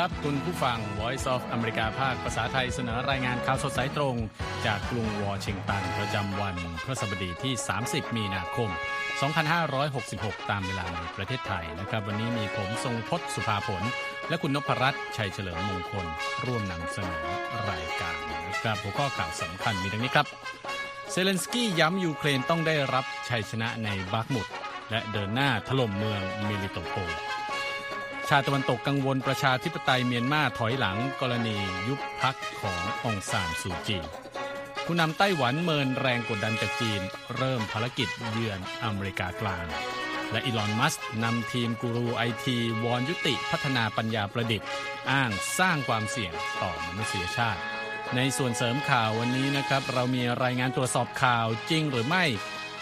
ครับ คุณผู้ฟัง Voice of อเมริกาภาคภาษาไทยเสนอรายงานข่าวสดสายตรง จากกรุงวอชิงตัน ประจำวันพฤหัสบดีที่ 30 มีนาคม 2566 ตามเวลาในประเทศไทยนะครับ วันนี้มีผมทรงพจน์ สุภาผล และคุณนพรัตน์ชัยเฉลิมมงคล ร่วมนำเสนอรายการนะครับหัวข้อข่าวสำคัญมีดังนี้ครับเซเลนสกี้ย้ำยูเครนต้องได้รับชัยชนะในบักมุดและเดินหน้าถล่มเมืองมิลิโตโพ ชาติตะวันตกกังวลประชาธิปไตยเมียนมาถอยหลังกรณียุบพรรคของอองซานซูจีผู้นำไต้หวันเมินแรงกดดันจากจีน เริ่มภารกิจเยือนอเมริกากลาง และอีลอนมัสก์นำทีมกูรูไอทีวอนยุติพัฒนาปัญญาประดิษฐ์ อ้างสร้างความเสี่ยงต่อมนุษยชาติ ในส่วนเสริมข่าววันนี้นะครับ เรามีรายงานตรวจสอบข่าวจริงหรือไม่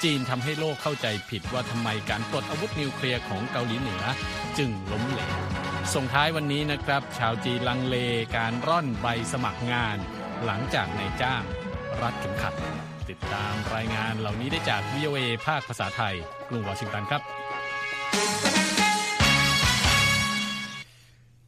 จีนทำให้โลกเข้าใจผิดว่าทำไมการปลดอาวุธนิวเคลียร์ของเกาหลีเหนือจึงล้มเหลวส่งท้ายวันนี้นะครับ ชาวจีนลังเลการร่อนใบสมัครงาน หลังจากนายจ้าง รัดเข็มขัด ติดตามรายงานเหล่านี้ได้จาก VOA ภาคภาษาไทย กรุงวอชิงตันครับ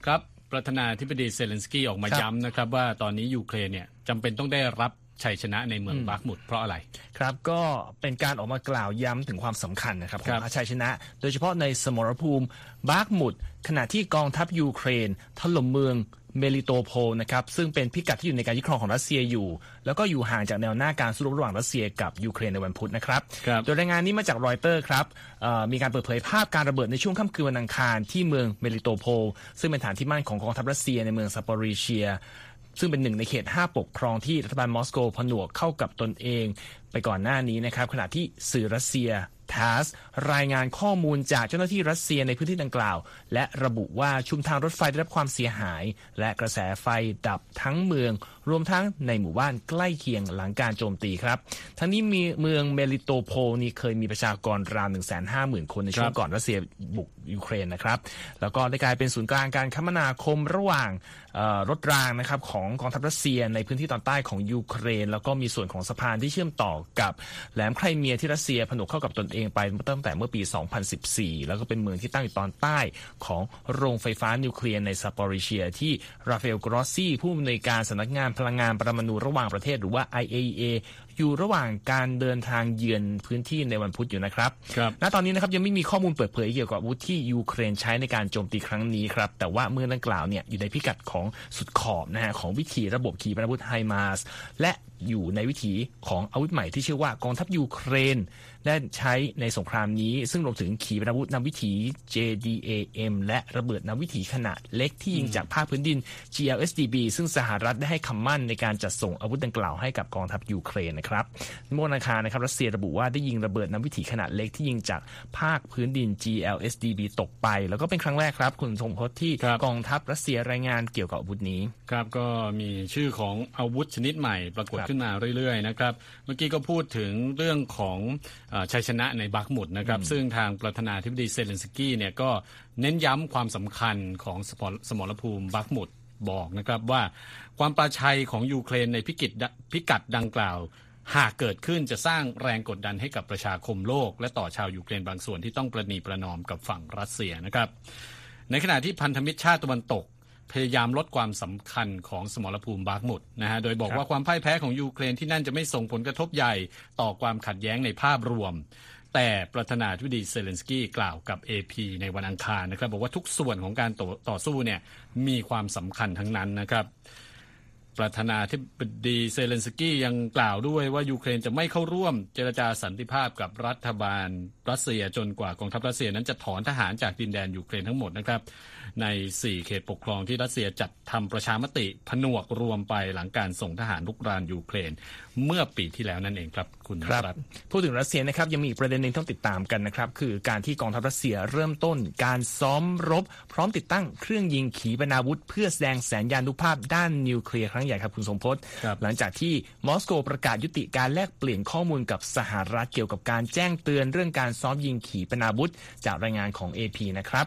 ครับประธานาธิบดีเซเลนสกี้ออกมาย้ำนะครับ ว่าตอนนี้ยูเครนเนี่ยจำเป็นต้องได้รับ ชัยชนะในเมืองบาร์กมุดเพราะอะไร ครับก็เป็นการออกมากล่าวย้ำถึงความสำคัญนะครับของชัยชนะ โดยเฉพาะในสมรภูมิบาร์กมุดขณะที่กองทัพยูเครนถล่มเมืองเมลิโตโพนะครับซึ่งเป็นพิกัดที่อยู่ในการยึดครองของรัสเซียอยู่ แล้วก็อยู่ห่างจากแนวหน้าการสู้รบระหว่างรัสเซียกับยูเครนในวันพุธนะครับโดยรายงานนี้มาจากรอยเตอร์ครับมีการเปิดเผยภาพการระเบิดในช่วงค่ำคืนวันอังคารที่เมืองเมลิโตโพซึ่งเป็นฐานที่มั่นของกองทัพรัสเซียในเมืองซาปอริเชีย ซึ่งเป็นหนึ่งในเขต 5 ปกครองที่รัฐบาลมอสโกผนวกเข้ากับตนเอง ไปก่อนหน้านี้นะครับ ขณะที่สื่อรัสเซียทัสรายงานข้อมูลจากเจ้าหน้าที่รัสเซียในพื้นที่ดังกล่าว และระบุว่าชุมทางรถไฟได้รับความเสียหาย และกระแสไฟดับทั้งเมือง รวมทั้งในหมู่บ้านใกล้เคียงหลังการโจมตีครับ ทั้งนี้มีเมืองเมลิโตโพนี่เคยมีประชากรราว 1 5 0 0 0 0 คนในช่วงก่อนรัสเซียบุกยูเครนนะครับ แล้วก็ได้กลายเป็นศูนย์กลางการคมนาคมระหว่างรถรางนะครับของกองทัพรัสเซียในพื้นที่ตอนใต้ของยูเครน แล้วก็มีส่วนของสะพานที่เชื่อมต่อกับแหลมไครเมียที่รัสเซียผนวกเข้ากับตนเองไปตั้งแต่เมื่อปี 2014 แล้วก็เป็นเมืองที่ตั้งอยู่ตอนใต้ของโรงไฟฟ้านิวเคลียร์ในซาปอริเชีย ที่ราฟาเอลกรอสซี่ ผู้อำนวยการสำนักงานพลังงานปรมาณูระหว่างประเทศหรือว่า IAEA อยู่ระหว่างการเดินทางเยือนพื้นที่ในวันพุธอยู่นะครับครับ ณ ตอนนี้นะครับยังไม่มีข้อมูลเปิดเผยเกี่ยวกับอาวุธที่ยูเครนใช้ในการโจมตีครั้งนี้ครับ แต่ว่าเมืองดังกล่าวเนี่ยอยู่ในพิกัดของสุดขอบนะฮะของวิธีระบบขีปนาวุธ HIMARS และ อยู่ในวิถีของอาวุธใหม่ที่เชื่อว่ากองทัพยูเครน ได้ใช้ในสงครามนี้ ซึ่งรวมถึงขีปนาวุธนำวิถี JDAM และระเบิดนำวิถีขนาดเล็กที่ยิงจากภาคพื้นดิน GLSDB ซึ่งสหรัฐได้ให้คำมั่นในการจัดส่งอาวุธดังกล่าวให้กับกองทัพยูเครนนะครับเมื่อวันอังคารนะครับรัสเซียระบุว่าได้ยิงระเบิดนำวิถีขนาดเล็กที่ยิงจากภาคพื้นดิน GLSDB ตกไป แล้วก็เป็นครั้งแรกครับคุณทรงพจน์ที่กองทัพรัสเซียรายงานเกี่ยวกับอาวุธนี้ครับก็มีชื่อของอาวุธชนิดใหม่ปรากฏขึ้นมาเรื่อยๆนะครับเมื่อกี้ก็พูดถึงเรื่องของชัยชนะในบักมุดนะครับซึ่งทางประธานาธิบดีเซเลนสกี้เนี่ยก็เน้นย้ำความสำคัญของสมรภูมิบักมุดบอกนะครับว่าความปราชัยของยูเครนในพิกิจพิกัดดังกล่าว หากเกิดขึ้นจะสร้างแรงกดดันให้กับประชาคมโลก และต่อชาวยูเครนบางส่วนที่ต้องประนีประนอมกับฝั่งรัสเซียนะครับ ในขณะที่พันธมิตรชาติตะวันตก พยายามลดความสำคัญของสมรภูมิบาร์กมุดนะฮะโดยบอกว่าความพ่ายแพ้ของยูเครนที่นั่นจะไม่ส่งผลกระทบใหญ่ต่อความขัดแย้งในภาพรวม แต่ประธานาธิบดีเซเลนสกี้กล่าวกับ AP ในวันอังคารนะครับ บอกว่าทุกส่วนของการต่อต่อสู้เนี่ยมีความสำคัญทั้งนั้นนะครับประธานาธิบดีเซเลนสกี้ยังกล่าวด้วยว่ายูเครนจะไม่เข้าร่วมเจรจาสันติภาพกับรัฐบาลรัสเซียจนกว่ากองทัพรัสเซียนั้นจะถอนทหารจากดินแดนยูเครนทั้งหมดนะครับ ใน 4 เขตปกครองที่รัสเซียจัดทำประชามติผนวกรวมไปหลังการส่งทหารรุกรานยูเครน เมื่อปีที่แล้วนั่นเองครับคุณครับ พูดถึงรัสเซียนะครับยังมีอีกประเด็นหนึ่งต้องติดตามกันนะครับ คือการที่กองทัพรัสเซียเริ่มต้นการซ้อมรบ พร้อมติดตั้งเครื่องยิงขีปนาวุธ เพื่อแสดงแสนยานุภาพด้านนิวเคลียร์ครั้งใหญ่ครับคุณสมพศหลังจากที่มอสโกประกาศยุติการแลกเปลี่ยนข้อมูลกับสหรัฐเกี่ยวกับการแจ้งเตือนเรื่องการซ้อมยิงขีปนาวุธจากรายงานของ AP นะครับ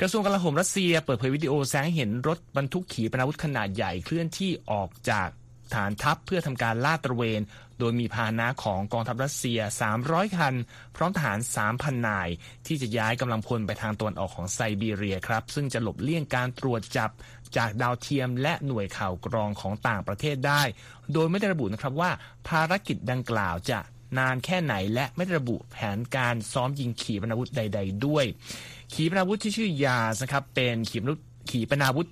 กระทรวงกลาโหมรัสเซียเปิดเผยวิดีโอแสงเห็นรถบรรทุกขีปนาวุธขนาดใหญ่เคลื่อนที่ออกจากฐานทัพเพื่อทำการลาดตระเวน โดยมีพาหนะของกองทัพรัสเซีย 300 คัน พร้อมทหาร 3,000 นาย ที่จะย้ายกำลังพลไปทางตะวันออกของไซบีเรียครับ ซึ่งจะหลบเลี่ยงการตรวจจับจากดาวเทียมและหน่วยข่าวกรองของต่างประเทศได้ โดยไม่ได้ระบุนะครับว่าภารกิจดังกล่าวจะนานแค่ไหนและไม่ได้ระบุแผนการซ้อมยิงขีปนาวุธใด ๆ ด้วย ขีปนาวุธที่ชื่อยาสนะครับเป็นขีปนาวุธขีปนาวุธ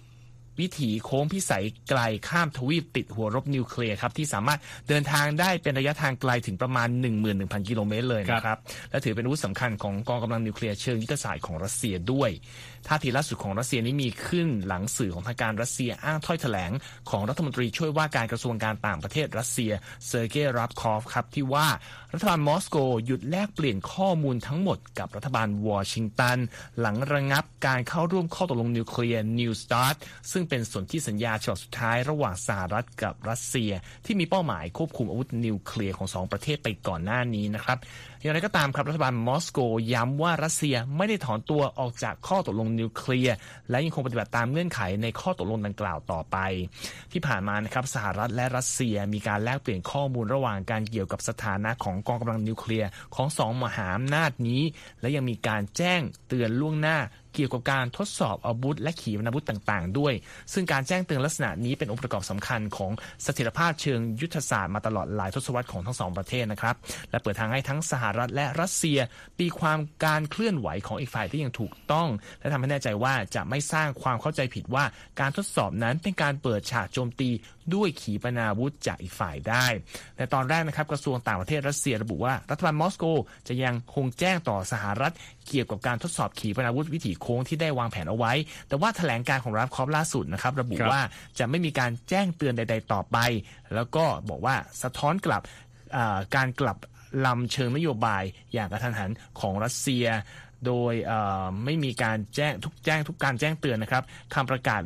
วิถีโค้งพิสัยไกลข้ามทวีปติดหัวรบนิวเคลียร์ครับที่สามารถเดินทางได้เป็นระยะทางไกลถึงประมาณ 11,000 กิโลเมตรเลยนะครับและถือเป็นอาวุธสำคัญของกองกำลังนิวเคลียร์เชิงยุทธศาสตร์ของรัสเซียด้วยท่าทีล่าสุดของรัสเซียนี้มีขึ้นหลังสื่อของทางการรัสเซียอ้างถ้อยแถลง ของรัฐมนตรีช่วยว่าการกระทรวงการต่างประเทศรัสเซียเซอร์เกย์รีอับคอฟครับที่ว่ารัฐบาลมอสโกหยุดแลกเปลี่ยนข้อมูลทั้งหมดกับรัฐบาลวอชิงตัน หลังระงับการเข้าร่วมข้อตกลงนิวเคลียร์ New STARTซึ่งเป็นส่วนที่สัญญาฉบับสุดท้ายระหว่างสหรัฐกับรัสเซีย ที่มีเป้าหมายควบคุมอาวุธนิวเคลียร์ของสองประเทศไปก่อนหน้านี้นะครับอย่างไรก็ตามครับรัฐบาลมอสโกย้ำว่ารัสเซียไม่ได้ถอนตัวออกจากข้อตกลงนิวเคลียร์และยังคงปฏิบัติตามเงื่อนไขในข้อตกลงดังกล่าวต่อไป ที่ผ่านมานะครับสหรัฐและรัสเซียมีการแลกเปลี่ยนข้อมูลระหว่างการเกี่ยวกับสถานะของกองกำลังนิวเคลียร์ของสองมหาอำนาจนี้ และยังมีการแจ้งเตือนล่วงหน้าเกี่ยวกับการทดสอบอาวุธ และขีปนาวุธต่าง ๆ ด้วย ซึ่งการแจ้งเตือนลักษณะนี้เป็นองค์ประกอบสำคัญของเสถียรภาพเชิงยุทธศาสตร์มาตลอดหลายทศวรรษของทั้งสองประเทศนะครับ และเปิดทางให้ทั้งสหรัฐและรัสเซียตีความการเคลื่อนไหวของอีกฝ่ายที่ยังถูกต้อง และทำให้แน่ใจว่าจะไม่สร้างความเข้าใจผิดว่าการทดสอบนั้นเป็นการเปิดฉากโจมตีด้วยขีปนาวุธจากอีกฝ่ายได้แต่ตอนแรกนะครับกระทรวงต่างประเทศรัสเซียระบุว่ารัฐบาลมอสโกจะยังคงแจ้งต่อสหรัฐ เกี่ยวกับการทดสอบขีปนาวุธวิถีโค้งที่ได้วางแผนเอาไว้ แต่ว่าแถลงการของรับคอปล่าสุดนะครับระบุว่าจะไม่มีการแจ้งเตือนใด ๆ ต่อไป แล้วก็บอกว่าสะท้อนกลับการกลับลำเชิงนโยบายอย่างกระทันหันของรัสเซียโดยไม่มีการแจ้งทุกแจ้งทุกการแจ้งเตือนนะครับคำประกาศ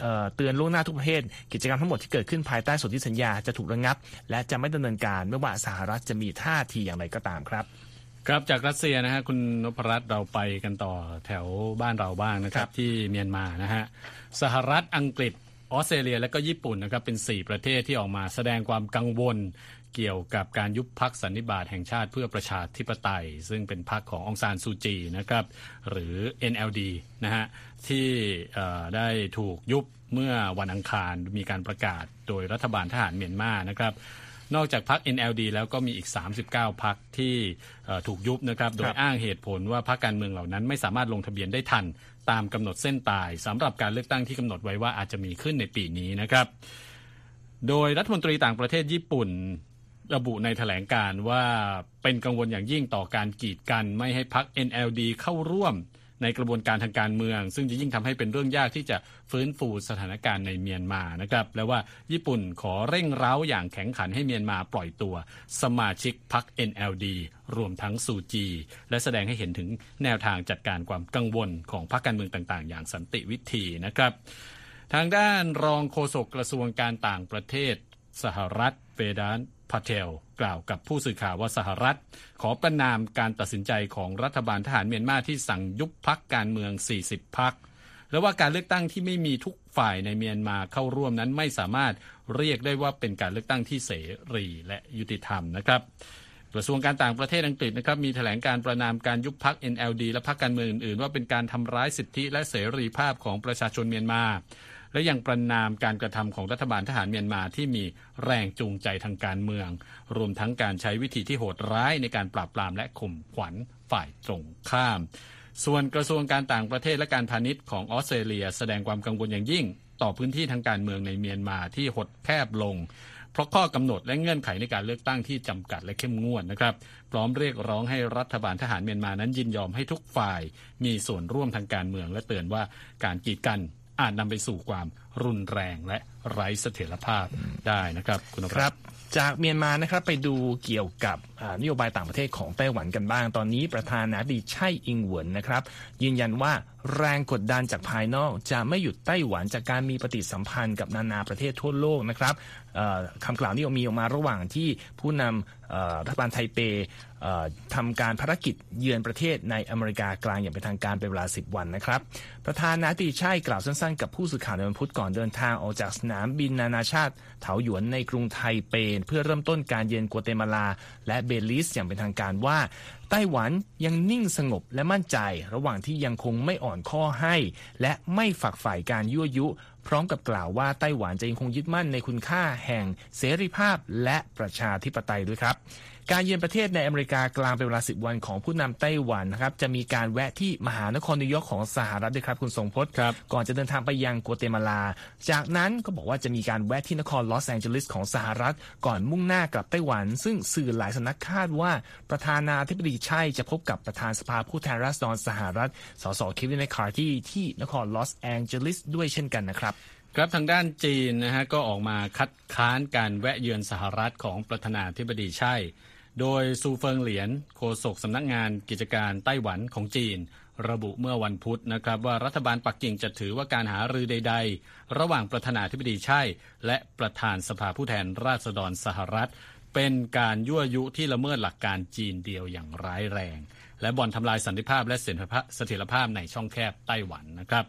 เเตือนล่วงหน้าทุกประเทศ กิจกรรมทั้งหมดที่เกิดขึ้นภายใต้สนธิสัญญาจะถูกระงับ และจะไม่ดำเนินการไม่ว่าสหรัฐจะมีท่าทีอย่างไรก็ตามครับ ครับจากรัสเซียนะฮะคุณนพรัตน์เราไปกันต่อแถวบ้านเราบ้างนะครับ ที่เมียนมานะฮะสหรัฐอังกฤษออสเตรเลียและก็ญี่ปุ่นนะครับเป็น 4 ประเทศที่ออกมาแสดงความกังวลเกี่ยวกับการยุบพักสันนิบาตแห่งชาติเพื่อประชาธิปไตย ซึ่งเป็นพักขององซานซูจีนะครับหรือ NLD นะฮะที่ได้ถูกยุบเมื่อวันอังคารมีการประกาศโดยรัฐบาลทหารเมียนมานะครับ นอกจากพัก NLD แล้วก็มีอีก 39พักที่ถูกยุบนะครับ โดยอ้างเหตุผลว่าพักการเมืองเหล่านั้นไม่สามารถลงทะเบียนได้ทัน ตามกำหนดเส้นตายสำหรับการเลือกตั้งที่กำหนดไว้ว่าอาจจะมีขึ้นในปีนี้นะครับ โดยรัฐมนตรีต่างประเทศญี่ปุ่นระบุในถแถลงการว่าเป็นกังวลอย่างยิ่งต่อการกีดกัน ไม่ให้พัก NLD เข้าร่วม ในกระบวนการทางการเมือง ซึ่งจะยิ่งทำให้เป็นเรื่องยากที่จะฟื้นฟูสถานการณ์ในเมียนมานะครับและว่าญี่ปุ่นขอเร่งเร้าอย่างแข็งขันให้เมียนมาปล่อยตัว สมาชิกพัก NLD รวมทั้งซูจี และแสดงให้เห็นถึงแนวทางจัดการความกังวลของพรรคการเมืองต่างๆ อย่างสันติวิธีนะครับ ทางด้านรองโฆษกกระทรวงการต่างประเทศ สหรัฐเฟดาน พาเทลกล่าวกับผู้สื่อข่าวว่าสหรัฐ ขอประนามการตัดสินใจของรัฐบาลทหารเมียนมาที่สั่งยุบพักการเมือง 40 พักและว่าการเลือกตั้งที่ไม่มีทุกฝ่ายในเมียนมาเข้าร่วมนั้นไม่สามารถเรียกได้ว่าเป็นการเลือกตั้งที่เสรีและยุติธรรมนะครับกระทรวงการต่างประเทศอังกฤษนะครับมีแถลงการประนามการยุบพัก NLD และพักการเมืองอื่นๆ ว่าเป็นการทำร้ายสิทธิและเสรีภาพของประชาชนเมียนมา และยังประนามการกระทำของรัฐบาลทหารเมียนมาที่มีแรงจูงใจทางการเมือง รวมทั้งการใช้วิธีที่โหดร้ายในการปราบปรามและข่มขวัญฝ่ายตรงข้าม ส่วนกระทรวงการต่างประเทศและการพาณิชย์ของออสเตรเลีย แสดงความกังวลอย่างยิ่ง ต่อพื้นที่ทางการเมืองในเมียนมาที่หดแคบลงเพราะข้อกำหนดและเงื่อนไขในการเลือกตั้งที่จำกัดและเข้มงวดนะครับ พร้อมเรียกร้องให้รัฐบาลทหารเมียนมานั้นยินยอมให้ทุกฝ่าย มีส่วนร่วมทางการเมืองและเตือนว่าการกีดกัน อาจนำไปสู่ความรุนแรงและไร้เสถียรภาพได้นะครับ คุณครับ จากเมียนมานะครับไปดูเกี่ยวกับนโยบายต่างประเทศของไต้หวันกันบ้าง ตอนนี้ประธานาธิบดีไช่อิงเหวินนะครับ ยืนยันว่าแรงกดดันจากภายนอก จะไม่หยุดไต้หวันจากการมีปฏิสัมพันธ์กับนานาประเทศทั่วโลกนะครับคำกล่าวนี้มีออกมาระหว่างที่ผู้นำ รัฐบาลไทเปทำการภารกิจเยือนประเทศในอเมริกากลางอย่างเป็นทางการเป็นเวลา 10 วันนะครับ ประธานาธิบดีไช่กล่าวสั้นๆ กับผู้สื่อข่าวในวันพุธก่อนเดินทางออกจากสนามบินนานาชาติเถาหยวนในกรุงไทเปเพื่อเริ่มต้นการเยือนกัวเตมาลา และเบลีซอย่างเป็นทางการว่า ไต้หวันยังนิ่งสงบและมั่นใจ ระหว่างที่ยังคงไม่อ่อนข้อให้ และไม่ฝักใฝ่การยั่วยุ พร้อมกับกล่าวว่าไต้หวันจะยังคงยึดมั่นในคุณค่าแห่งเสรีภาพและประชาธิปไตยด้วยครับการเยือนประเทศในอเมริกากลางเป็นเวลาสิบวันของผู้นำไต้หวันนะครับจะมีการแวะที่มหานครนิวยอร์กของสหรัฐด้วยครับคุณทรงพจน์ก่อนจะเดินทางไปยังกัวเตมาลา จากนั้นก็บอกว่าจะมีการแวะที่นครลอสแองเจลิสของสหรัฐ ก่อนมุ่งหน้ากลับไต้หวัน ซึ่งสื่อหลายสำนักคาดว่าประธานาธิบดีไช่จะพบกับประธานสภาผู้แทนราษฎรสหรัฐสสเควินแมคคาร์ธีที่นครลอสแองเจลิสด้วยเช่นกันนะครับ ครับทางด้านจีนนะฮะก็ออกมาคัดค้านการแวะเยือนสหรัฐของประธานาธิบดีไช่ โดยจูเฟิ่งเหลียนโฆษกสำนักงานกิจการไต้หวันของจีน ระบุเมื่อวันพุธนะครับว่ารัฐบาลปักกิ่งจะถือว่าการหารือใด ๆ ระหว่างประธานาธิบดีใช่ และประธานสภาผู้แทนราษฎรสหรัฐ เป็นการยั่วยุที่ละเมิดหลักการจีนเดียวอย่างร้ายแรง และบ่อนทำลายสันติภาพและเสถียรภาพในช่องแคบไต้หวันนะครับ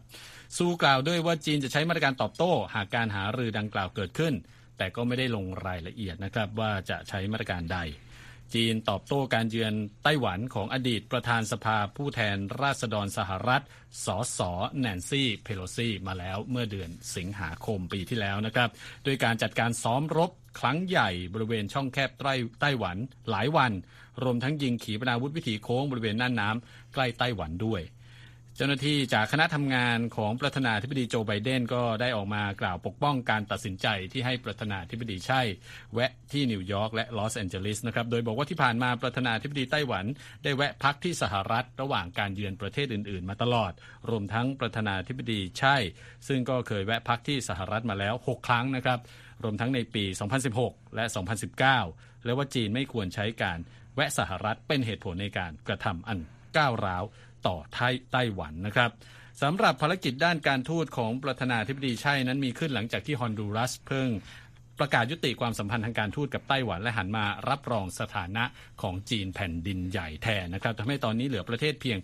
ซูกล่าวด้วยว่าจีนจะใช้มาตรการตอบโต้ หากการหารือดังกล่าวเกิดขึ้น แต่ก็ไม่ได้ลงรายละเอียดนะครับว่าจะใช้มาตรการใด จีนตอบโต้การเยือนไต้หวันของอดีตประธานสภาผู้แทนราษฎรสหรัฐ สสแนนซี่เพโลซีมาแล้วเมื่อเดือนสิงหาคมปีที่แล้วนะครับโดยการจัดการซ้อมรบครั้งใหญ่บริเวณช่องแคบไต้หวันหลายวัน รวมทั้งยิงขีปนาวุธวิถีโค้งบริเวณน่านน้ำใกล้ไต้หวันด้วย เจ้าหน้าที่จากคณะทำงานของประธานาธิบดีโจไบเดนก็ได้ออกมากล่าวปกป้องการตัดสินใจที่ให้ประธานาธิบดีใช่ แวะที่นิวยอร์กและลอสแอนเจลิสนะครับโดยบอกว่าที่ผ่านมาประธานาธิบดีไต้หวัน ได้แวะพักที่สหรัฐระหว่างการเยือนประเทศอื่น ๆ มาตลอด รวมทั้งประธานาธิบดีไช่ ซึ่งก็เคยแวะพักที่สหรัฐมาแล้ว 6 ครั้งนะครับรวมทั้งในปี 2016 และ 2019 และว่าจีนไม่ควรใช้การแวะสหรัฐเป็นเหตุผลในการกระทำอันก้าวร้าว ต่อไต้หวันนะครับสำหรับภารกิจด้านการทูตของประธานาธิบดีไช่นั้นมีขึ้นหลังจากที่ฮอนดูรัสเพิ่งประกาศยุติความสัมพันธ์ทางการทูตกับไต้หวันและหันมารับรองสถานะของจีนแผ่นดินใหญ่แทนนะครับทำให้ตอนนี้เหลือประเทศเพียง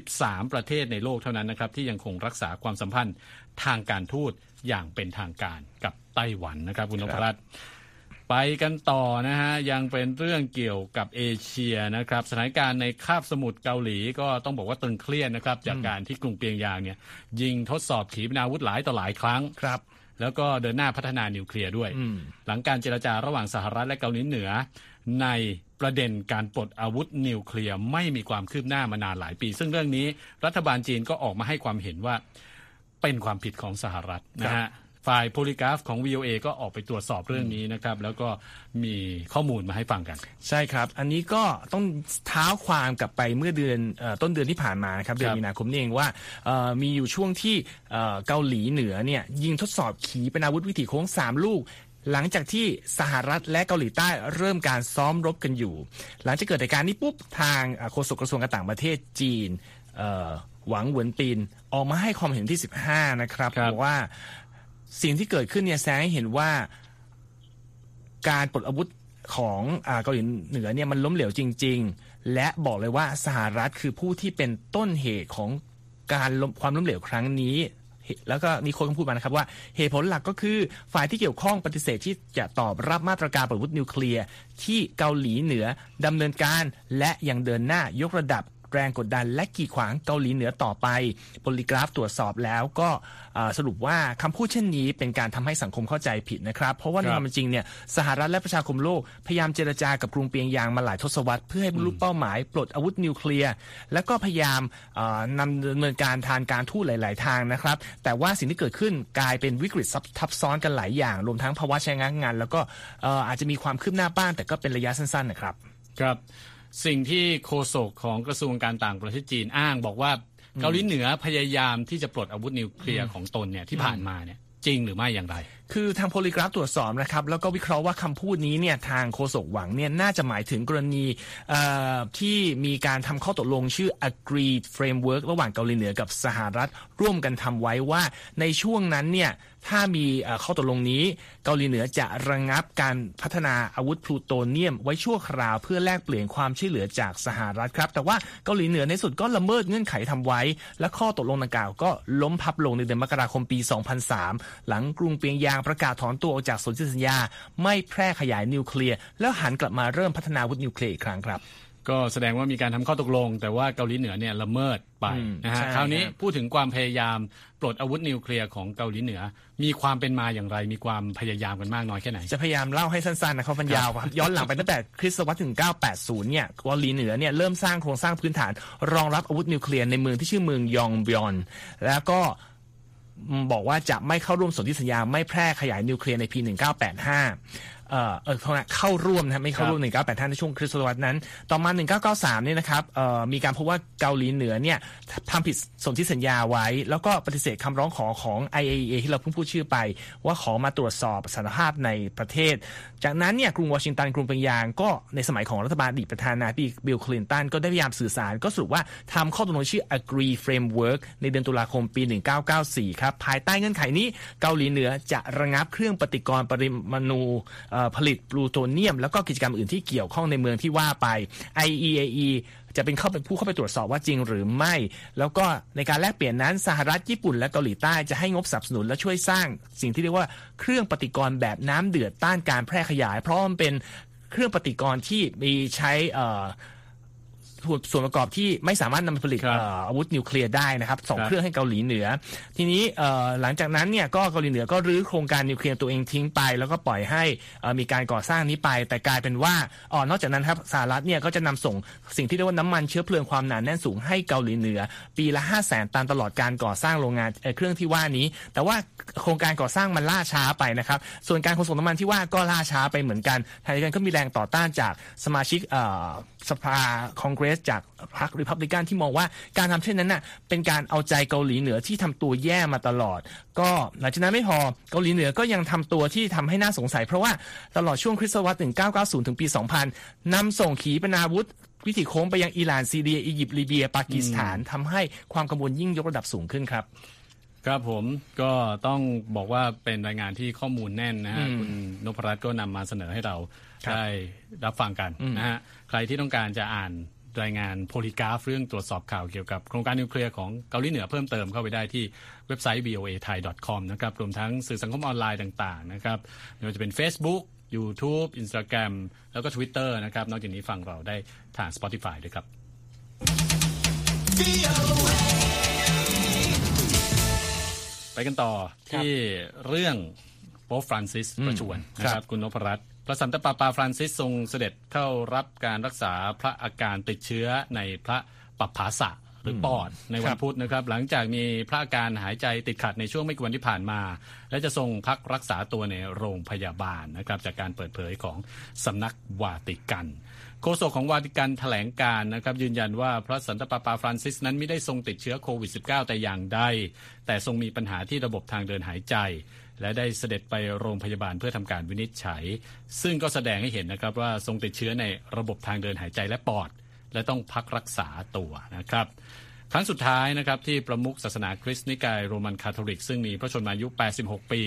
13 ประเทศในโลกเท่านั้นนะครับที่ยังคงรักษาความสัมพันธ์ทางการทูตอย่างเป็นทางการกับไต้หวันนะครับคุณนพรัตน์ ไปกันต่อนะฮะ ยังเป็นเรื่องเกี่ยวกับเอเชียนะครับ สถานการณ์ในคาบสมุทรเกาหลีก็ต้องบอกว่าตึงเครียดนะครับ จากการที่กรุงเปียงยางเนี่ย ยิงทดสอบขีปนาวุธหลายต่อหลายครั้งครับ แล้วก็เดินหน้าพัฒนานิวเคลียร์ด้วย หลังการเจรจาระหว่างสหรัฐและเกาหลีเหนือ ในประเด็นการปลดอาวุธนิวเคลียร์ไม่มีความคืบหน้ามานานหลายปี ซึ่งเรื่องนี้รัฐบาลจีนก็ออกมาให้ความเห็นว่าเป็นความผิดของสหรัฐนะฮะ ฝ่ายโพลิกราฟของ VOA ก็ออกไปตรวจสอบเรื่องนี้นะครับ แล้วก็มีข้อมูลมาให้ฟังกัน ใช่ครับ อันนี้ก็ต้องเท้าความกลับไปเมื่อเดือนต้นเดือนที่ผ่านมาครับเดือนมีนาคมนี่เองว่ามีอยู่ช่วงที่เกาหลีเหนือเนี่ยยิงทดสอบขีปนาวุธวิถีโค้ง 3 ลูกหลังจากที่สหรัฐและเกาหลีใต้เริ่มการซ้อมรบกันอยู่ หลังจากเกิดเหตุการณ์นี้ปุ๊บ ทางโฆษกกระทรวงการต่างประเทศจีนหวังหวนปีนออกมาให้ความเห็นที่ 15 นะครับบอกว่า สิ่งที่เกิดขึ้นเนี่ยแสดงให้เห็นว่าการปลดอาวุธของเกาหลีเหนือเนี่ยมันล้มเหลวจริง ๆ และบอกเลยว่าสหรัฐคือผู้ที่เป็นต้นเหตุของการความล้มเหลวครั้งนี้แล้วก็มีคนพูดมานะครับว่าเหตุผลหลักก็คือฝ่ายที่เกี่ยวข้องปฏิเสธที่จะตอบรับมาตรการปลดอาวุธนิวเคลียร์ที่เกาหลีเหนือดำเนินการและยังเดินหน้ายกระดับ แรงกดดันและกีดขวางเกาหลีเหนือต่อไปโพลิกราฟตรวจสอบแล้วก็สรุปว่าคำพูดเช่นนี้เป็นการทำให้สังคมเข้าใจผิดนะครับ เพราะว่าในความจริงเนี่ยสหรัฐและประชาคมโลก พยายามเจรจากับกรุงเปียงยางมาหลายทศวรรษเพื่อให้บรรลุเป้าหมายปลดอาวุธนิวเคลียร์แล้วก็พยายามนำดำเนินการทางการทูตหลาย ๆ ทางนะครับ แต่ว่าสิ่งที่เกิดขึ้นกลายเป็นวิกฤตทับซ้อนกันหลายอย่าง รวมทั้งภาวะใช้งานงาน แล้วก็อาจจะมีความคืบหน้าบ้างแต่ก็เป็นระยะสั้น ๆ นะครับ ครับ สิ่งที่โฆษกของกระทรวงการต่างประเทศจีนอ้างบอกว่าเกาหลีเหนือพยายามที่จะปลดอาวุธนิวเคลียร์ของตนเนี่ยที่ผ่านมาเนี่ยจริงหรือไม่อย่างไรคือทางโพลีกราฟตรวจสอบนะครับแล้วก็วิเคราะห์ว่าคำพูดนี้เนี่ยทางโฆษกหวังเนี่ยน่าจะหมายถึงกรณีที่มีการทำข้อตกลงชื่อ agreed framework ระหว่างเกาหลีเหนือกับสหรัฐร่วมกันทำไว้ว่าในช่วงนั้นเนี่ยถ้ามีข้อตกลงนี้ เกาหลีเหนือจะระงงับการพัฒนาอาวุธพลูโตเนียม ไว้ชั่วคราวเพื่อแลกเปลี่ยนความช่วยเหลือจากสหรัฐครับ แต่ว่าเกาหลีเหนือในสุดก็ละเมิดเงื่อนไขทำไว้ และข้อตกลงดังกล่าวก็ล้มพับลงในเดือนมกราคมปี 2003 หลังกรุงเปียงยางประกาศถอนตัวออกจากสนธิสัญญา ไม่แพร่ขยายนิวเคลียร์แล้วหันกลับมาเริ่มพัฒนาอาวุธนิวเคลียร์อีกครั้งครับก็แสดงว่ามีการทำข้อตกลง แต่ว่าเกาหลีเหนือเนี่ยละเมิดไปนะฮะคราวนี้พูดถึงความพยายามปลดอาวุธนิวเคลียร์ของเกาหลีเหนือ มีความเป็นมาอย่างไร มีความพยายามกันมากน้อยแค่ไหน จะพยายามเล่าให้สั้นๆนะครับมันยาวครับย้อนหลังไปตั้งแต่คริสตวรรษถึง 980 เนี่ยเกาหลีเหนือเนี่ยเริ่มสร้างโครงสร้างพื้นฐาน รองรับอาวุธนิวเคลียร์ในเมืองที่ชื่อเมืองยองบยอนแล้วก็ บอกว่าจะไม่เข้าร่วมสนธิสัญญาไม่แพร่ขยายนิวเคลียร์ในปี 1985 เอ่อเออเข้าร่วมนะไม่เข้าร่วมหนึ่งเก้าแปดท่านในช่วงคริสตศตวรรษนั้น ต่อมาหนึ่งเก้าเก้าสามเนี่ยนะครับเอ่อมีการพบว่าเกาหลีเหนือเนี่ยทำผิดสนธิสัญญาไว้ แล้วก็ปฏิเสธคำร้องขอของ IAEA ที่เราเพิ่งพูดชื่อไป ว่าขอมาตรวจสอบสารภาพในประเทศ จากนั้นเนี่ยกรุงวอชิงตันกรุงเปียงยางก็ในสมัยของรัฐบาลอดีตประธานาธิบดีบิลคลินตันก็ได้พยายามสื่อสารก็สรุปว่าทำข้อตกลงชื่อ Agree Framework ในเดือนตุลาคมปี 1994 ครับ ภายใต้เงื่อนไขนี้เกาหลีเหนือจะระงับเครื่องปฏิกรณ์ปริมาณูผลิตปลูโตเนียม แล้วก็กิจกรรมอื่นที่เกี่ยวข้องในเมืองที่ว่าไป IEAE จะเป็นเข้าเป็นผู้เข้าไปตรวจสอบว่าจริงหรือไม่ แล้วก็ในการแลกเปลี่ยนนั้นสหรัฐญี่ปุ่นและเกาหลีใต้จะให้งบสนับสนุนและช่วยสร้างสิ่งที่เรียกว่าเครื่องปฏิกรณ์แบบน้ำเดือดต้านการแพร่ขยาย เพราะมันเป็นเครื่องปฏิกรณ์ที่มีใช้ ส่วนประกอบที่ไม่สามารถนำมาผลิตอาวุธนิวเคลียร์ได้นะครับสองเครื่องให้เกาหลีเหนือ ทีนี้หลังจากนั้นเนี่ยก็เกาหลีเหนือก็รื้อโครงการนิวเคลียร์ตัวเองทิ้งไป แล้วก็ปล่อยให้มีการก่อสร้างนี้ไป แต่กลายเป็นว่าอ๋อนอกจากนั้นครับสหรัฐเนี่ยก็จะนำส่งสิ่งที่เรียกว่าน้ำมันเชื้อเพลิงความหนาแน่นสูงให้เกาหลีเหนือ ปีละ 5 0 0แสนตันตลอดการก่อสร้างโรงงานเครื่องที่ว่านี้ แต่ว่าโครงการก่อสร้างมันล่าช้าไปนะครับส่วนการขนส่งน้ำมันที่ว่าก็ล่าช้าไปเหมือนกันทางการก็มีแรงต่อต้านจากสมาชิกสภาคองเกรสจากพรรคริพับลิกันที่มองว่าการทำเช่นนั้นน่ะเป็นการเอาใจเกาหลีเหนือที่ทำตัวแย่มาตลอด ก็หลังจากนั้นไม่พอเกาหลีเหนือก็ยังทำตัวที่ทำให้น่าสงสัย เพราะว่าตลอดช่วงคริสตศตวรรษ1990 ถึงปี 2000นำส่งขีปนาวุธวิถีโค้งไปยังอิหร่านซีเรียอียิปต์ลิเบีย ปากีสถานทำให้ความกังวลยิ่งยกระดับสูงขึ้นครับครับผมก็ต้องบอกว่าเป็นรายงานที่ข้อมูลแน่นนะฮะคุณนพรัตน์ก็นำมาเสนอให้เราได้รับฟังกันนะฮะใครที่ต้องการจะอ่าน รายงาน Polygraph เรื่องตรวจสอบข่าวเกี่ยวกับโครงการนิวเคลียร์ของเกาหลีเหนือเพิ่มเติมเข้าไปได้ที่เว็บไซต์ voathai.com นะครับรวมทั้งสื่อสังคมออนไลน์ต่างๆนะครับไม่ว่าจะเป็น Facebook YouTube Instagram แล้วก็ Twitter นะครับ นอกจากนี้ฟังเราได้ทาง Spotify ด้วยครับไปกันต่อที่เรื่องโป๊ฟฟรานซิสประชวนนะครับ คุณนพรัตน์ พระสันตะปาปาฟรานซิสทรงเสด็จเข้ารับการรักษาพระอาการติดเชื้อในพระปัปภาสะหรือปอดในวันพุธนะครับ หลังจากมีพระอาการหายใจติดขัดในช่วงไม่กี่วันที่ผ่านมา และจะทรงพักรักษาตัวในโรงพยาบาลนะครับ จากการเปิดเผยของสำนักวาติกันโฆษกของวาติกันแถลงการนะครับยืนยันว่าพระสันตะปาปาฟรานซิสนั้นไม่ได้ทรงติดเชื้อโควิด -19 แต่อย่างใด แต่ทรงมีปัญหาที่ระบบทางเดินหายใจ และได้เสด็จไปโรงพยาบาลเพื่อทำการวินิจฉัย ซึ่งก็แสดงให้เห็นนะครับว่าทรงติดเชื้อในระบบทางเดินหายใจและปอด และต้องพักรักษาตัวนะครับครั้งสุดท้ายนะครับที่ประมุขศาสนาคริสต์นิกายโรมันคาทอลิก ซึ่งมีพระชนมายุ 86 ปี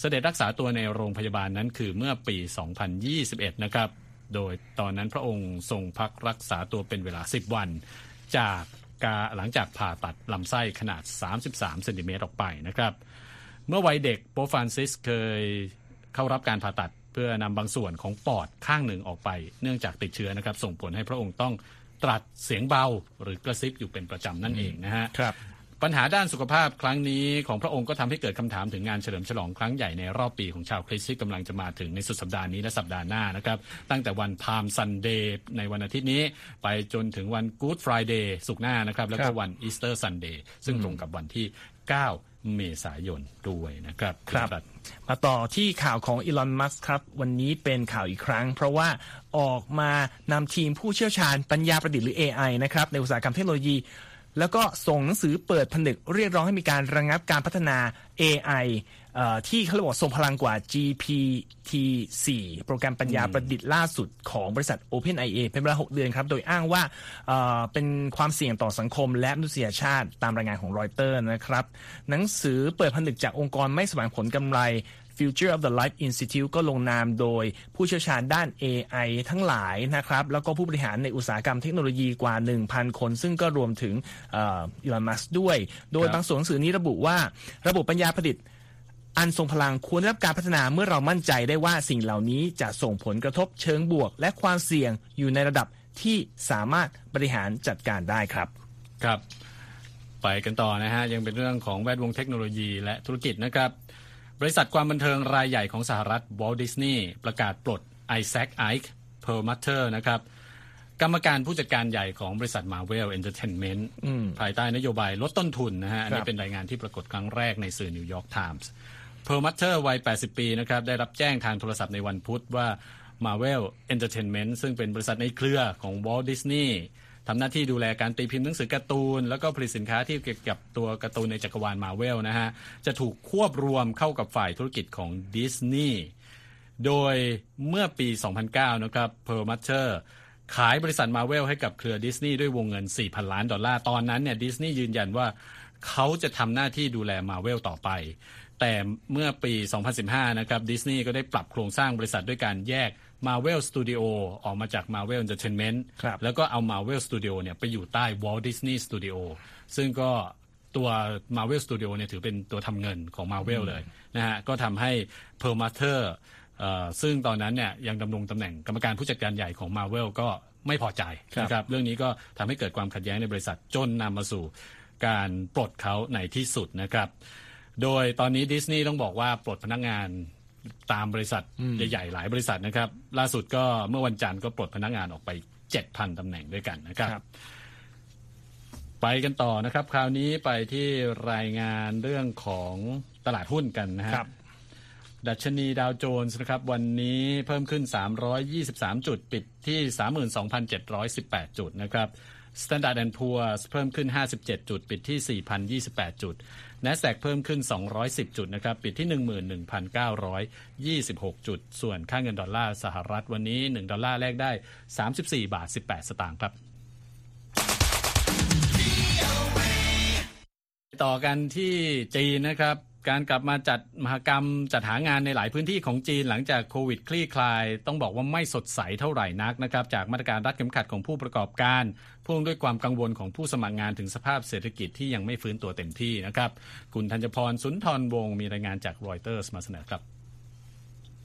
เสด็จรักษาตัวในโรงพยาบาลนั้นคือเมื่อปี 2021 นะครับโดยตอนนั้นพระองค์ทรงพักรักษาตัวเป็นเวลา 10 วัน จากกาหลังจากผ่าตัดลำไส้ขนาด 33 เซนติเมตรออกไปนะครับ เมื่อวัยเด็กโปฟรานซิสเคยเข้ารับการผ่าตัด เพื่อนำบางส่วนของปอดข้างหนึ่งออกไป เนื่องจากติดเชื้อนะครับ ส่งผลให้พระองค์ต้องตรัสเสียงเบาหรือกระซิบอยู่เป็นประจำนั่นเองนะฮะครับปัญหาด้านสุขภาพครั้งนี้ของพระองค์ก็ทำให้เกิดคำถามถึงงานเฉลิมฉลองครั้งใหญ่ในรอบปีของชาวคริสต์ที่กำลังจะมาถึงในสุดสัปดาห์นี้และสัปดาห์หน้านะครับ ตั้งแต่วัน Palm Sunday ในวันอาทิตย์นี้ ไปจนถึงวันกู๊ดฟรายเดย์สุกร์หน้านะครับ แล้วก็วัน Easter Sunday ซึ่งตรงกับวันที่ 9 เมษายนด้วยนะครับครับมาต่อที่ข่าวของอีลอน มัสครับ วันนี้เป็นข่าวอีกครั้ง เพราะว่าออกมานำทีมผู้เชี่ยวชาญปัญญาประดิษฐ์หรือ AI นะครับในอุตสาหกรรมเทคโนโลยี แล้วก็ส่งหนังสือเปิดผนึกเรียกร้องให้มีการระงงับการพัฒนา AI ที่เขาเรียกว่าทรงพลังกว่า GPT-4 โปรแกรมปัญญาประดิษฐ์ล่าสุดของบริษัท OpenIA เป็นเวลา 6 เดือนครับ โดยอ้างว่าเป็นความเสี่ยงต่อสังคมและมนุษยชาติตามรายงานของรอยเตอร์นะครับ หนังสือเปิดผนึกจากองค์กรไม่แสวงผลกำไร Future of the Life Institute ก็ลงนามโดยผู้เชี่ยวชาญด้าน AI ทั้งหลายนะครับ แล้วก็ผู้บริหารในอุตสาหกรรมเทคโนโลยีกว่า 1,000 คน ซึ่งก็รวมถึงอีลอนมัสด้วย โดยบางส่วนหนังสือนี้ระบุว่าระบบปัญญาประดิษฐ์ อันทรงพลังควรได้รับการพัฒนาเมื่อเรามั่นใจได้ว่าสิ่งเหล่านี้จะส่งผลกระทบเชิงบวก และความเสี่ยงอยู่ในระดับที่สามารถบริหารจัดการได้ครับครับไปกันต่อนะฮะยังเป็นเรื่องของแวดวงเทคโนโลยีและธุรกิจนะครับ บริษัทความบันเทิงรายใหญ่ของสหรัฐ Walt Disney ประกาศปลดไอแซคไอค์เพอร์มัตเตอร์นะครับกรรมการผู้จัดการใหญ่ของบริษัท Marvel Entertainment ภายใต้นโยบายลดต้นทุนนะฮะนี่เป็นรายงานที่ปรากฏครั้งแรกในสื่อ New York Times เพอร์มัตเตอร์วัย 80 ปีนะครับได้รับแจ้งทางโทรศัพท์ในวันพุธว่า Marvel Entertainment ซึ่งเป็นบริษัทในเครือของ Walt Disney ทำหน้าที่ดูแลการตีพิมพ์หนังสือการ์ตูน แล้วก็ผลิตสินค้าที่เกี่ยวกับตัวการ์ตูนในจักรวาลมาเวลนะฮะ จะถูกควบรวมเข้ากับฝ่ายธุรกิจของดิสนีย์โดยเมื่อปี 2009 นะครับเพอร์มัตเตอร์ขายบริษัทมาเวลให้กับเครือดิสนีย์ด้วยวงเงิน 4,000 ล้านดอลลาร์ ตอนนั้นเนี่ยดิสนีย์ยืนยันว่าเขาจะทำหน้าที่ดูแลมาเวลต่อไป แต่เมื่อปี 2015 นะครับดิสนีย์ก็ได้ปรับโครงสร้างบริษัทด้วยการแยก Marvel Studio ออกมาจาก Marvel Entertainment แล้วก็เอา Marvel Studio เนี่ยไปอยู่ใต้ Walt Disney Studio ซึ่งก็ตัว Marvel Studio เนี่ยถือเป็นตัวทำเงินของ Marvel เลยนะฮะก็ทำให้ p e r m a t e r ซึ่งตอนนั้นเนี่ยยังดำรงตำแหน่งกรรมการผู้จัดการใหญ่ของ Marvel ก็ไม่พอใจนะครับเรื่องนี้ก็ทำให้เกิดความขัดแย้งในบริษัทจนนำมาสู่การปลดเขาในที่สุดนะครับ โดยตอนนี้ดิสนีย์ต้องบอกว่าปลดพนักงานตามบริษัทใหญ่ๆหลายบริษัทนะครับ ล่าสุดก็เมื่อวันจันทร์ก็ปลดพนักงานออกไปเจ็ดพันตำแหน่งด้วยกันนะครับรบไปกันต่อนะครับ คราวนี้ไปที่รายงานเรื่องของตลาดหุ้นกันนะครับดัชนีดาวโจนส์นะครับ วันนี้เพิ่มขึ้น 323 จุดปิดที่ 32,718 จุดนะครับ Standard Poor's เพิ่มขึ้น 57 จุด ปิดที่ 4,028 จุด Nasdaq เพิ่มขึ้น 210 จุดนะครับ ปิดที่ 11,926 จุด ส่วนค่าเงินดอลลาร์สหรัฐวันนี้ 1 ดอลลาร์แลกได้ 34 บาท 18 สตางค์ครับ ต่อกันที่จีนนะครับ การกลับมาจัดมหกรรมจัดหางานในหลายพื้นที่ของจีนหลังจากโควิดคลี่คลาย ต้องบอกว่าไม่สดใสเท่าไหร่นักนะครับ จากมาตรการรัดเข็มขัดของผู้ประกอบการพ่วงด้วยความกังวลของผู้สมัครงานถึงสภาพเศรษฐกิจที่ยังไม่ฟื้นตัวเต็มที่นะครับ คุณธัญพรสุนทรวงศ์มีรายงานจากรอยเตอร์สมาเสนอครับ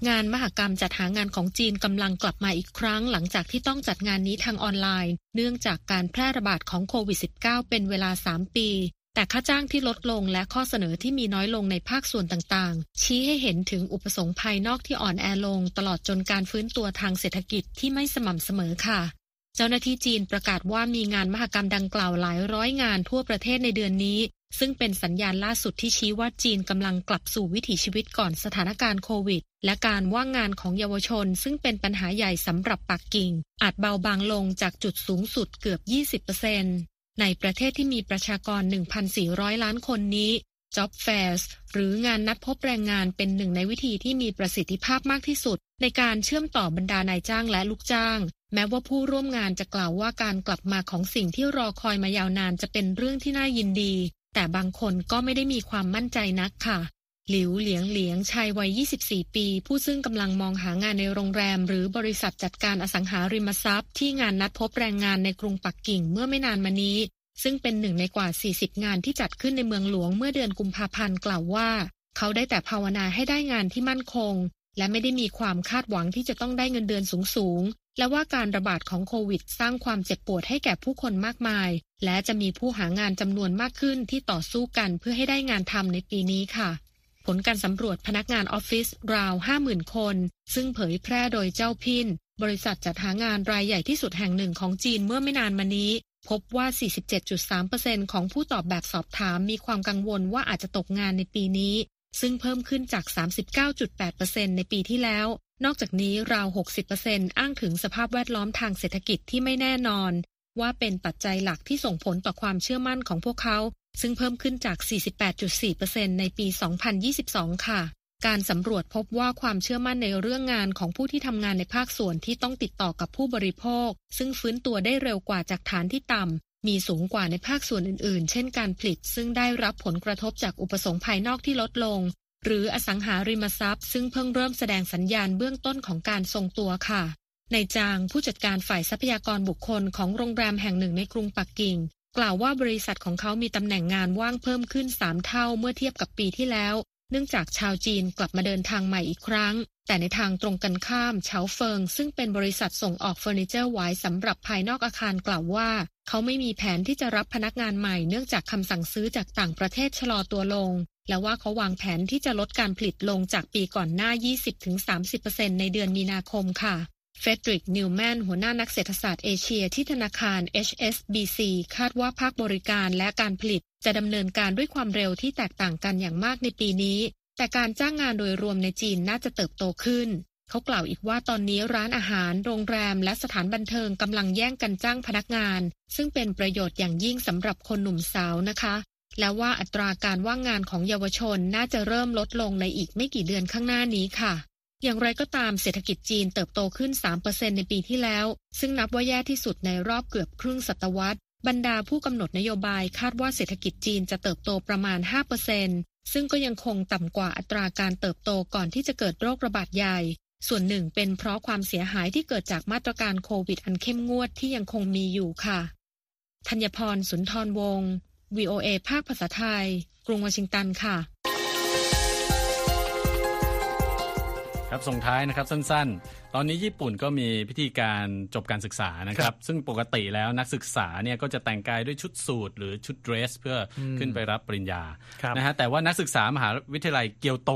งานมหกรรมจัดหางานของจีนกำลังกลับมาอีกครั้งหลังจากที่ต้องจัดงานนี้ทางออนไลน์ เนื่องจากการแพร่ระบาดของโควิด -19 เป็นเวลา 3 ปี แต่ค่าจ้างที่ลดลงและข้อเสนอที่มีน้อยลงในภาคส่วนต่างๆ ชี้ให้เห็นถึงอุปสงค์ภายนอกที่อ่อนแอลง ตลอดจนการฟื้นตัวทางเศรษฐกิจที่ไม่สม่ำเสมอค่ะ เจ้าหน้าที่จีนประกาศว่ามีงานมหกรรมดังกล่าวหลายร้อยงานทั่วประเทศในเดือนนี้ ซึ่งเป็นสัญญาณล่าสุดที่ชี้ว่าจีนกำลังกลับสู่วิถีชีวิตก่อนสถานการณ์โควิด และการว่างงานของเยาวชน ซึ่งเป็นปัญหาใหญ่สำหรับปักกิ่ง อาจเบาบางลงจากจุดสูงสุดเกือบ 20% ในประเทศที่มีประชากร 1,400 ล้านคนนี้ Job Fairs หรืองานนัดพบแรงงานเป็นหนึ่งในวิธีที่มีประสิทธิภาพมากที่สุด ในการเชื่อมต่อบรรดานายจ้างและลูกจ้าง แม้ว่าผู้ร่วมงานจะกล่าวว่าการกลับมาของสิ่งที่รอคอยมายาวนานจะเป็นเรื่องที่น่ายินดี แต่บางคนก็ไม่ได้มีความมั่นใจนักค่ะ หลิวเหลียงเหลียงชายวัย 24 ปี ผู้ซึ่งกำลังมองหางานในโรงแรม หรือบริษัทจัดการอสังหาริมทรัพย์ ที่งานนัดพบแรงงานในกรุงปักกิ่งเมื่อไม่นานมานี้ ซึ่งเป็นหนึ่งในกว่า 40 งานที่จัดขึ้นในเมืองหลวงเมื่อเดือนกุมภาพันธ์กล่าวว่า เขาได้แต่ภาวนาให้ได้งานที่มั่นคง และไม่ได้มีความคาดหวังที่จะต้องได้เงินเดือนสูงๆและว่าการระบาดของโควิด สร้างความเจ็บปวดให้แก่ผู้คนมากมาย และจะมีผู้หางานจำนวนมากขึ้นที่ต่อสู้กันเพื่อให้ได้งานทำในปีนี้ค่ะ ผลการสำรวจพนักงานออฟฟิศราว 50,000 คน ซึ่งเผยแพร่โดยเจ้าพินบริษัทจัดหางานรายใหญ่ที่สุดแห่งหนึ่งของจีนเมื่อไม่นานมานี้ พบว่า 47.3%ของผู้ตอบแบบสอบถามมีความกังวลว่าอาจจะตกงานในปีนี้ ซึ่งเพิ่มขึ้นจาก 39.8%ในปีที่แล้ว นอกจากนี้ราว 60%อ้างถึงสภาพแวดล้อมทางเศรษฐกิจที่ไม่แน่นอน ว่าเป็นปัจจัยหลักที่ส่งผลต่อความเชื่อมั่นของพวกเขา ซึ่งเพิ่มขึ้นจาก 48.4%ในปี 2022 ค่ะ การสำรวจพบว่าความเชื่อมั่นในเรื่องงานของผู้ที่ทำงานในภาคส่วนที่ต้องติดต่อกับผู้บริโภค ซึ่งฟื้นตัวได้เร็วกว่าจากฐานที่ต่ำ มีสูงกว่าในภาคส่วนอื่นๆ เช่นการผลิต ซึ่งได้รับผลกระทบจากอุปสงค์ภายนอกที่ลดลง หรืออสังหาริมทรัพย์ ซึ่งเพิ่งเริ่มแสดงสัญญาณเบื้องต้นของการทรงตัวค่ะในจางผู้จัดการฝ่ายทรัพยากรบุคคลของโรงแรมแห่งหนึ่งในกรุงปักกิ่ง กล่าวว่าบริษัทของเขามีตำแหน่งงานว่างเพิ่มขึ้น 3 เท่าเมื่อเทียบกับปีที่แล้ว เนื่องจากชาวจีนกลับมาเดินทางใหม่อีกครั้ง แต่ในทางตรงกันข้ามเฉาเฟิง ซึ่งเป็นบริษัทส่งออกเฟอร์นิเจอร์ไว้สำหรับภายนอกอาคารกล่าวว่า เขาไม่มีแผนที่จะรับพนักงานใหม่เนื่องจากคำสั่งซื้อจากต่างประเทศชะลอตัวลง และว่าเขาวางแผนที่จะลดการผลิตลงจากปีก่อนหน้า 20-30%ในเดือนมีนาคมค่ะ เฟดริกนิวแมน หัวหน้านักเศรษฐศาสตร์เอเชียที่ธนาคาร HSBC คาดว่าภาคบริการและการผลิต จะดำเนินการด้วยความเร็วที่แตกต่างกันอย่างมากในปีนี้ แต่การจ้างงานโดยรวมในจีนน่าจะเติบโตขึ้น เขากล่าวอีกว่าตอนนี้ร้านอาหาร โรงแรม และสถานบันเทิงกำลังแย่งกันจ้างพนักงาน ซึ่งเป็นประโยชน์อย่างยิ่งสำหรับคนหนุ่มสาวนะคะ และว่าอัตราการว่างงานของเยาวชนน่าจะเริ่มลดลงในอีกไม่กี่เดือนข้างหน้านี้ค่ะ อย่างไรก็ตามเศรษฐกิจจีนเติบโตขึ้น 3%ในปีที่แล้ว ซึ่งนับว่าแย่ที่สุดในรอบเกือบครึ่งศตวรรษ บรรดาผู้กำหนดนโยบายคาดว่าเศรษฐกิจจีนจะเติบโตประมาณ 5%ซึ่งก็ยังคงต่ำกว่าอัตราการเติบโตก่อนที่จะเกิดโรคระบาดใหญ่ ส่วนหนึ่งเป็นเพราะความเสียหายที่เกิดจากมาตรการโควิดอันเข้มงวดที่ยังคงมีอยู่ค่ะธัญพรสุนทรวงศ์ VOA ภาคภาษาไทย กรุงวอชิงตันค่ะ ครับส่งท้ายนะครับสั้นๆ ตอนนี้ญี่ปุ่นก็มีพิธีการจบการศึกษานะครับ ซึ่งปกติแล้วนักศึกษาเนี่ยก็จะแต่งกายด้วยชุดสูทหรือชุดเดรส เพื่อขึ้นไปรับปริญญานะฮะแต่ว่านักศึกษามหาวิทยาลัยเกียวโต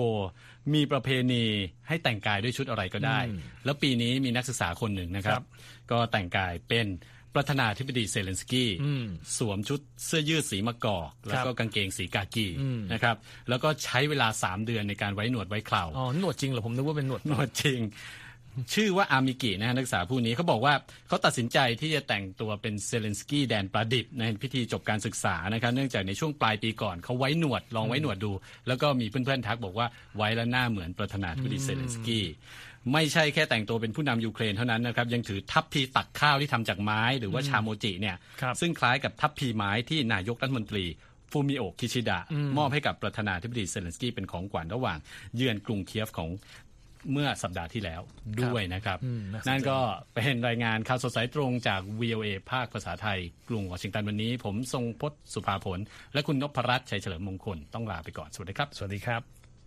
มีประเพณีให้แต่งกายด้วยชุดอะไรก็ได้ แล้วปีนี้มีนักศึกษาคนหนึ่งนะครับ ก็แต่งกายเป็น ประธานาธิบดีเซเลนสกี้สวมชุดเสื้อยืดสีมะกอก แล้วก็กางเกงสีกากีนะครับแล้วก็ใช้เวลา 3 เดือนในการไว้หนวดไว้เคราอ๋อหนวดจริงเหรอผมนึกว่าเป็นหนวดหนวดจริง ชื่อว่าอามิกินะนักศึกษาผู้นี้เขาบอกว่าเขาตัดสินใจที่จะแต่งตัวเป็นเซเลนสกี้แดนปลาดิบในพิธีจบการศึกษานะครับเนื่องจากในช่วงปลายปีก่อนเขาไว้หนวดลองไว้หนวดดู แล้วก็มีเพื่อนๆทักบอกว่าไว้แล้วหน้าเหมือนประธานาธิบดีเซเลนสกี้ ไม่ใช่แค่แต่งตัวเป็นผู้นำยูเครนเท่านั้นนะครับยังถือทัพพีตักข้าวที่ทำจากไม้หรือว่าชาโมจิเนี่ยซึ่งคล้ายกับทัพพีไม้ที่นายกรัฐมนตรีฟูมิโอคิชิดะ มอบให้กับประธานาธิบดีเซเลนสกี้เป็นของขวัญระหว่าง เยือนกรุงเคียฟของเมื่อสัปดาห์ที่แล้วด้วยนะครับ นั่นก็เป็นรายงานข่าวสดสายตรงจาก VOA ภาคภาษาไทย กรุงวอชิงตันวันนี้ ผมทรงพจน์ สุภาผล และคุณนพรัตน์ชัยเฉลิมมงคล ต้องลาไปก่อน สวัสดีครับ สวัสดีครับ